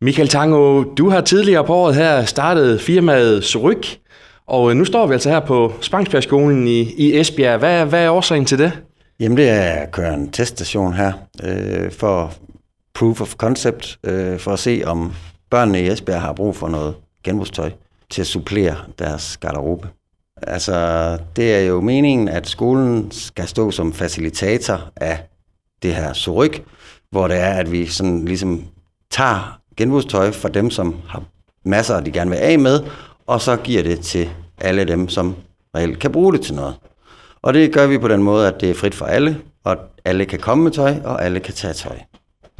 Michael Tango, du har tidligere på året her startet firmaet Suryk, og øh, nu står vi altså her på Spangsbjergskolen i, i Esbjerg. Hvad, hvad er årsagen til det? Jamen det er at køre en teststation her øh, for proof of concept, øh, for at se om børnene i Esbjerg har brug for noget genbrugstøj til at supplere deres garderobe. Altså, det er jo meningen, at skolen skal stå som facilitator af det her Suryk, hvor det er, at vi sådan ligesom tager genbrugstøj for dem, som har masser, de gerne vil af med, og så giver det til alle dem, som reelt kan bruge det til noget. Og det gør vi på den måde, at det er frit for alle, og alle kan komme med tøj, og alle kan tage tøj.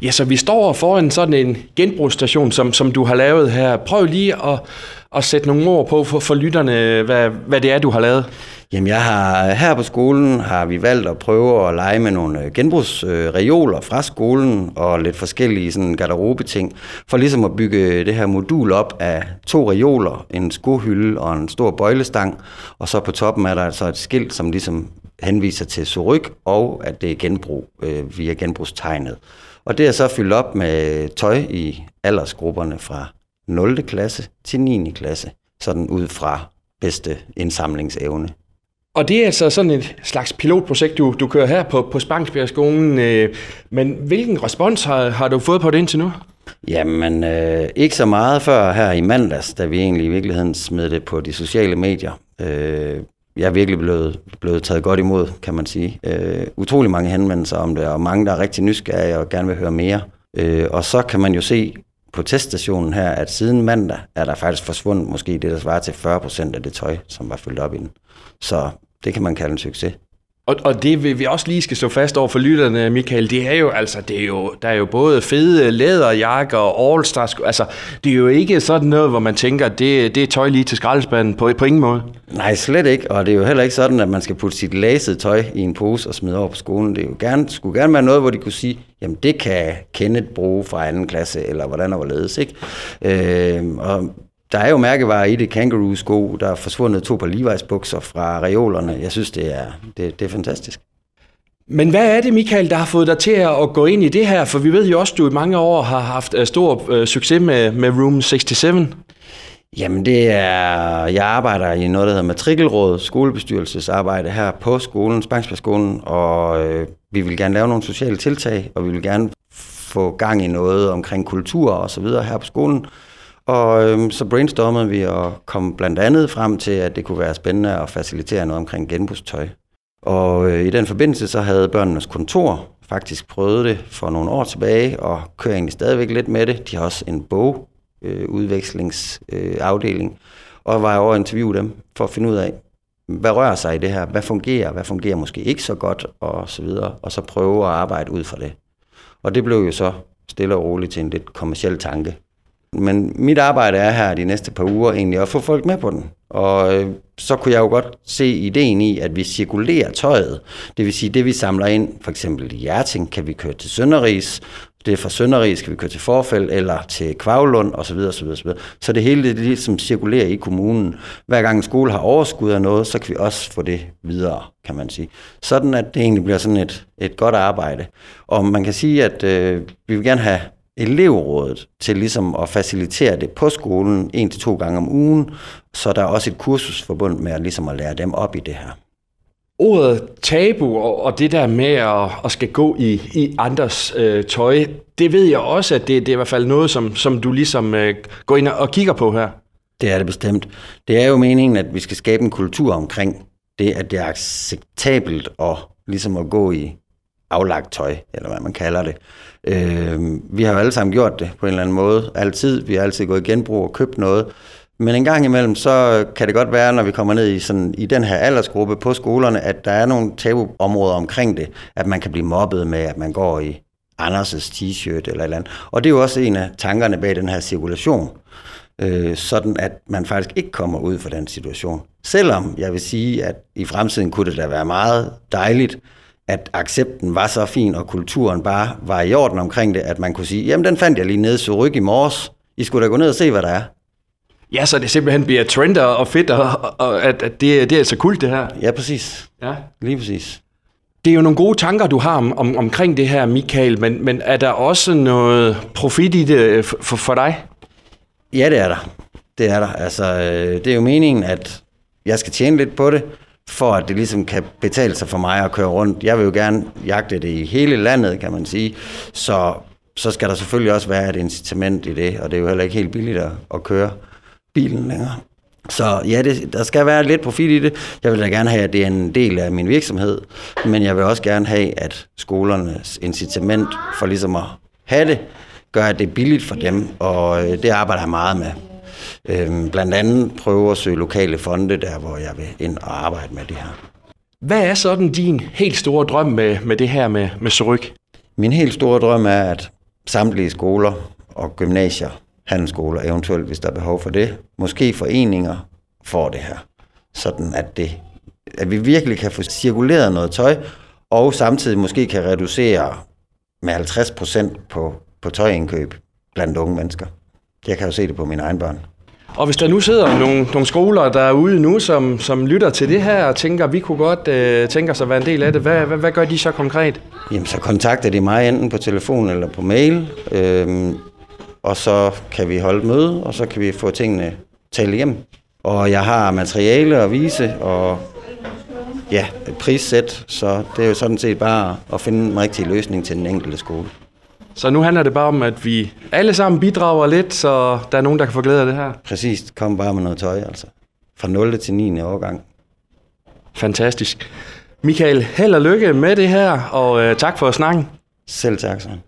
Ja, så vi står foran sådan en genbrugsstation, som, som du har lavet her. Prøv lige at, at sætte nogle ord på for, for lytterne, hvad, hvad det er, du har lavet. Jamen, jeg har, her på skolen har vi valgt at prøve at lege med nogle øh, genbrugsreoler fra skolen og lidt forskellige sådan garderobeting, for ligesom at bygge det her modul op af to reoler, en skohylde og en stor bøjlestang, og så på toppen er der altså et skilt, som ligesom henviser til Suryk, og at det er genbrug øh, via genbrugstegnet. Og det er så fyldt op med tøj i aldersgrupperne fra 0. klasse til 9. klasse, sådan ud fra bedste indsamlingsevne. Og det er altså sådan et slags pilotprojekt, du, du kører her på, på Spangsbjergskolen. Øh, men hvilken respons har, har du fået på det indtil nu? Jamen, øh, ikke så meget før her i mandags, da vi egentlig i virkeligheden smed det på de sociale medier. Øh, jeg er virkelig blevet, blevet taget godt imod, kan man sige. Øh, utrolig mange henvendelser om det, og mange, der er rigtig nysgerrige og gerne vil høre mere. Øh, og så kan man jo se på teststationen her, at siden mandag er der faktisk forsvundet måske det, der svarer til 40% af det tøj, som var fyldt op i den. Så det kan man kalde en succes. Og, og det vi, vi også lige skal stå fast over for lytterne, Michael, det er jo, altså, det er jo, der er jo både fede læderjakker og all-stars, altså, det er jo ikke sådan noget, hvor man tænker, det, det er tøj lige til skraldespanden, på, på ingen måde. Nej, slet ikke, og det er jo heller ikke sådan, at man skal putte sit lasede tøj i en pose og smide over på skolen. Det er jo gerne, skulle gerne være noget, hvor de kunne sige, jamen det kan Kenneth bruge fra anden klasse, eller hvordan og hvorledes, ikke? Øh, og der er jo mærkevarer i det, kangaroo-sko, der er forsvundet to par Levi's bukser fra reolerne. Jeg synes, det er, det, det er fantastisk. Men hvad er det, Michael, der har fået dig til at gå ind i det her? For vi ved jo også, at du i mange år har haft øh, stor uh, succes med, med Room 67. Jamen det er, jeg arbejder i noget, der hedder matrikelråd, skolebestyrelsesarbejde her på skolen, Spangsbergskolen, og øh, vi vil gerne lave nogle sociale tiltag, og vi vil gerne få gang i noget omkring kultur og så videre her på skolen. Og øhm, så brainstormede vi og kom blandt andet frem til, at det kunne være spændende at facilitere noget omkring genbrugstøj. Og øh, i den forbindelse så havde børnenes kontor faktisk prøvet det for nogle år tilbage, og kører egentlig stadigvæk lidt med det. De har også en bogudvekslingsafdeling, øh, øh og var over at interviewe dem for at finde ud af, hvad rører sig i det her, hvad fungerer, hvad fungerer måske ikke så godt, og så videre, og så prøve at arbejde ud fra det. Og det blev jo så stille og roligt til en lidt kommersiel tanke, men mit arbejde er her de næste par uger egentlig at få folk med på den. Og øh, så kunne jeg jo godt se ideen i, at vi cirkulerer tøjet. Det vil sige, det vi samler ind, for eksempel i Hjerting, kan vi køre til Sønderris, det er fra Sønderris, kan vi køre til Forfæld eller til Kvavlund osv. osv., osv. Så det hele det ligesom cirkulerer i kommunen. Hver gang en skole har overskud af noget, så kan vi også få det videre, kan man sige. Sådan at det egentlig bliver sådan et, et godt arbejde. Og man kan sige, at øh, vi vil gerne have elevrådet til ligesom at facilitere det på skolen en til to gange om ugen, så der er også et kursus forbundet med at, ligesom at lære dem op i det her. Ordet tabu og, og det der med at, at skal gå i, i andres øh, tøj, det ved jeg også, at det, det er i hvert fald noget, som, som du ligesom øh, går ind og kigger på her. Det er det bestemt. Det er jo meningen, at vi skal skabe en kultur omkring det, at det er acceptabelt at, ligesom at gå i aflagt tøj, eller hvad man kalder det. Øh, vi har jo alle sammen gjort det på en eller anden måde, altid. Vi har altid gået i genbrug og købt noget. Men en gang imellem, så kan det godt være, når vi kommer ned i, sådan, i den her aldersgruppe på skolerne, at der er nogle tabuområder omkring det, at man kan blive mobbet med, at man går i Anders' t-shirt eller et eller andet. Og det er jo også en af tankerne bag den her cirkulation, øh, sådan at man faktisk ikke kommer ud for den situation. Selvom jeg vil sige, at i fremtiden kunne det da være meget dejligt, at accepten var så fin, og kulturen bare var i orden omkring det, at man kunne sige, jamen den fandt jeg lige nede i Suryk i morges. I skulle da gå ned og se, hvad der er. Ja, så det simpelthen bliver trend og fedt, og, og at, at det, det er altså kult det her. Ja, præcis. Ja. Lige præcis. Det er jo nogle gode tanker, du har om, om, omkring det her, Michael, men, men er der også noget profit i det for, for dig? Ja, det er der. Det er der. Altså, øh, det er jo meningen, at jeg skal tjene lidt på det, for at det ligesom kan betale sig for mig at køre rundt. Jeg vil jo gerne jagte det i hele landet, kan man sige. Så, så skal der selvfølgelig også være et incitament i det, og det er jo heller ikke helt billigt at, at køre bilen længere. Så ja, det, der skal være lidt profit i det. Jeg vil da gerne have, at det er en del af min virksomhed, men jeg vil også gerne have, at skolernes incitament for ligesom at have det, gør, at det er billigt for dem, og øh, det arbejder jeg meget med. Øhm, blandt andet prøve at søge lokale fonde, der hvor jeg vil ind og arbejde med det her. Hvad er sådan din helt store drøm med, med det her med, med Suryk? Min helt store drøm er, at samtlige skoler og gymnasier, handelsskoler eventuelt, hvis der er behov for det, måske foreninger, får det her. Sådan at, det, at vi virkelig kan få cirkuleret noget tøj, og samtidig måske kan reducere med 50 procent på, på tøjindkøb blandt unge mennesker. Jeg kan jo se det på mine egne børn. Og hvis der nu sidder nogle, nogle skoler derude nu, som, som lytter til det her og tænker, at vi kunne godt øh, tænke os at være en del af det, hvad, hvad, hvad gør de så konkret? Jamen, så kontakter de mig enten på telefon eller på mail, øhm, og så kan vi holde et møde, og så kan vi få tingene talt hjem. Og jeg har materiale at vise, og ja, et prissæt, så det er jo sådan set bare at finde en rigtig løsning til den enkelte skole. Så nu handler det bare om, at vi alle sammen bidrager lidt, så der er nogen, der kan få glæde af det her. Præcis, kom bare med noget tøj, altså. Fra 0. til 9. årgang. Fantastisk. Michael, held og lykke med det her, og øh, tak for snakken. Selv tak, Søren.